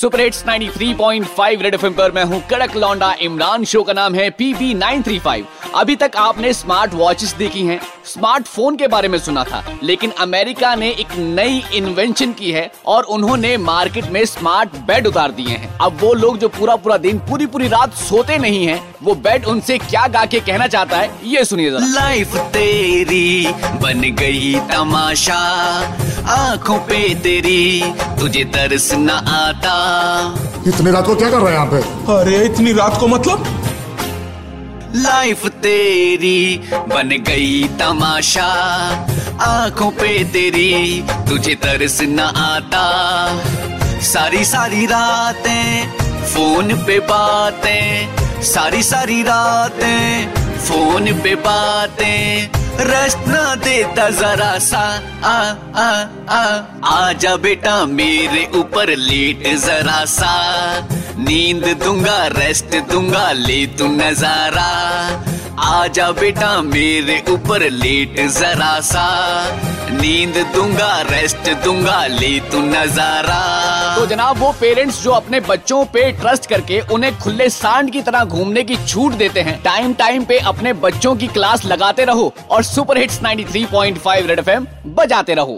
Super hits 93.5 red FM पर मैं हूँ कड़क लौंडा इमरान। शो का नाम है पीबी 935 अभी तक आपने स्मार्ट वॉचेस देखी हैं। स्मार्टफ़ोन के बारे में सुना था, लेकिन अमेरिका ने एक नई इन्वेंशन की है और उन्होंने मार्केट में स्मार्ट बेड उतार दिए हैं। अब वो लोग जो पूरा पूरा दिन पूरी पूरी रात सोते नहीं हैं, वो बेड उनसे क्या गा के कहना चाहता है, ये सुनिए लाइफ तेरी बन गई तमाशा, आँखों पे तेरी, तुझे तरस न आता। इतनी रात को क्या कर रहे हैं यहाँ पे? अरे इतनी रात को मतलब? लाइफ तेरी बन गई तमाशा। आँखों पे तेरी तुझे तरस न आता। सारी सारी रातें फ़ोन पे बातें। सारी सारी रातें फ़ोन पे बातें। रस्त ना देता जरा सा। आ आ आ। आजा बेटा, मेरे ऊपर लेट जरा सा। नींद दूँगा रेस्ट दूँगा, ले तू नज़ारा। आजा बेटा, मेरे ऊपर लेट जरा सा। नींद दूँगा रेस्ट दूँगा, ले तू नज़ारा। तो जनाब, वो पेरेंट्स जो अपने बच्चों पे ट्रस्ट करके उन्हें खुले सांड की तरह घूमने की छूट देते हैं टाइम टाइम पे अपने बच्चों की क्लास लगाते रहो और सुपर हिट्स 93.5 रेड एफएम बजाते रहो।